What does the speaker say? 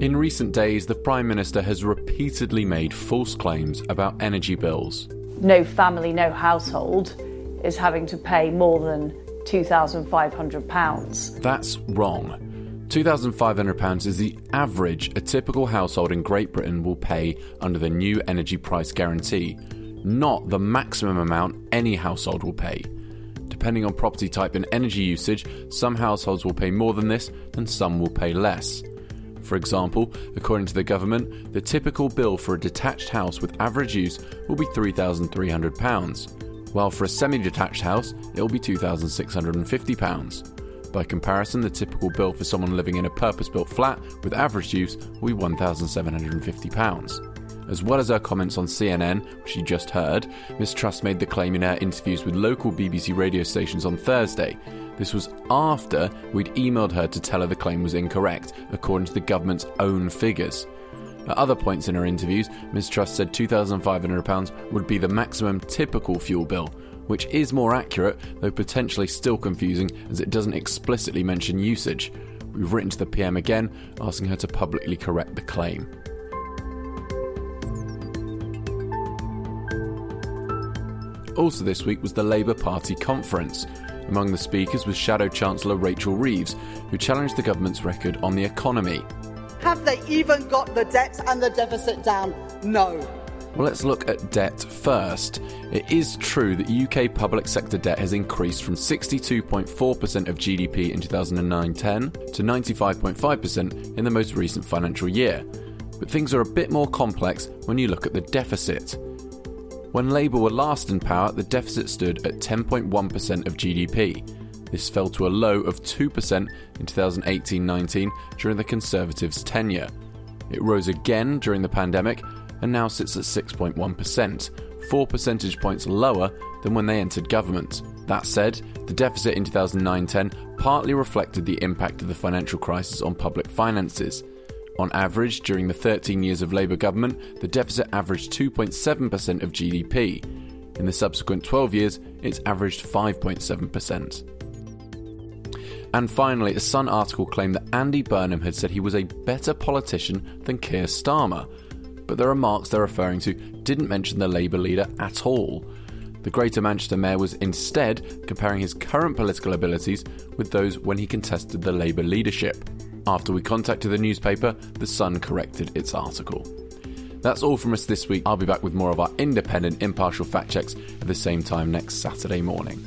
In recent days, the Prime Minister has repeatedly made false claims about energy bills. No family, no household is having to pay more than £2,500. That's wrong. £2,500 is the average a typical household in Great Britain will pay under the new energy price guarantee, not the maximum amount any household will pay. Depending on property type and energy usage, some households will pay more than this and some will pay less. For example, according to the government, the typical bill for a detached house with average use will be £3,300, while for a semi detached house, it will be £2,650. By comparison, the typical bill for someone living in a purpose built flat with average use will be £1,750. As well as her comments on CNN, which you just heard, Ms. Truss made the claim in her interviews with local BBC radio stations on Thursday this was after we'd emailed her to tell her the claim was incorrect, according to the government's own figures. At other points in her interviews, Ms. Truss said £2,500 would be the maximum typical fuel bill, which is more accurate, though potentially still confusing as it doesn't explicitly mention usage. We've written to the PM again, asking her to publicly correct the claim. Also, this week was the Labour Party conference. Among the speakers was Shadow Chancellor Rachel Reeves, who challenged the government's record on the economy. Have they even got the debt and the deficit down? No. Well, let's look at debt first. It is true that UK public sector debt has increased from 62.4% of GDP in 2009 10 to 95.5% in the most recent financial year. But things are a bit more complex when you look at the deficit. When Labour were last in power, the deficit stood at 10.1% of GDP. This fell to a low of 2% in 2018 19 during the Conservatives' tenure. It rose again during the pandemic and now sits at 6.1%, 4 percentage points lower than when they entered government. That said, the deficit in 2009 10 partly reflected the impact of the financial crisis on public finances. On average, during the 13 years of Labour government, the deficit averaged 2.7% of GDP. In the subsequent 12 years, it's averaged 5.7%. And finally, a Sun article claimed that Andy Burnham had said he was a better politician than Keir Starmer. But the remarks they're referring to didn't mention the Labour leader at all. The Greater Manchester Mayor was instead comparing his current political abilities with those when he contested the Labour leadership. After we contacted the newspaper, The Sun corrected its article. That's all from us this week. I'll be back with more of our independent, impartial fact checks at the same time next Saturday morning.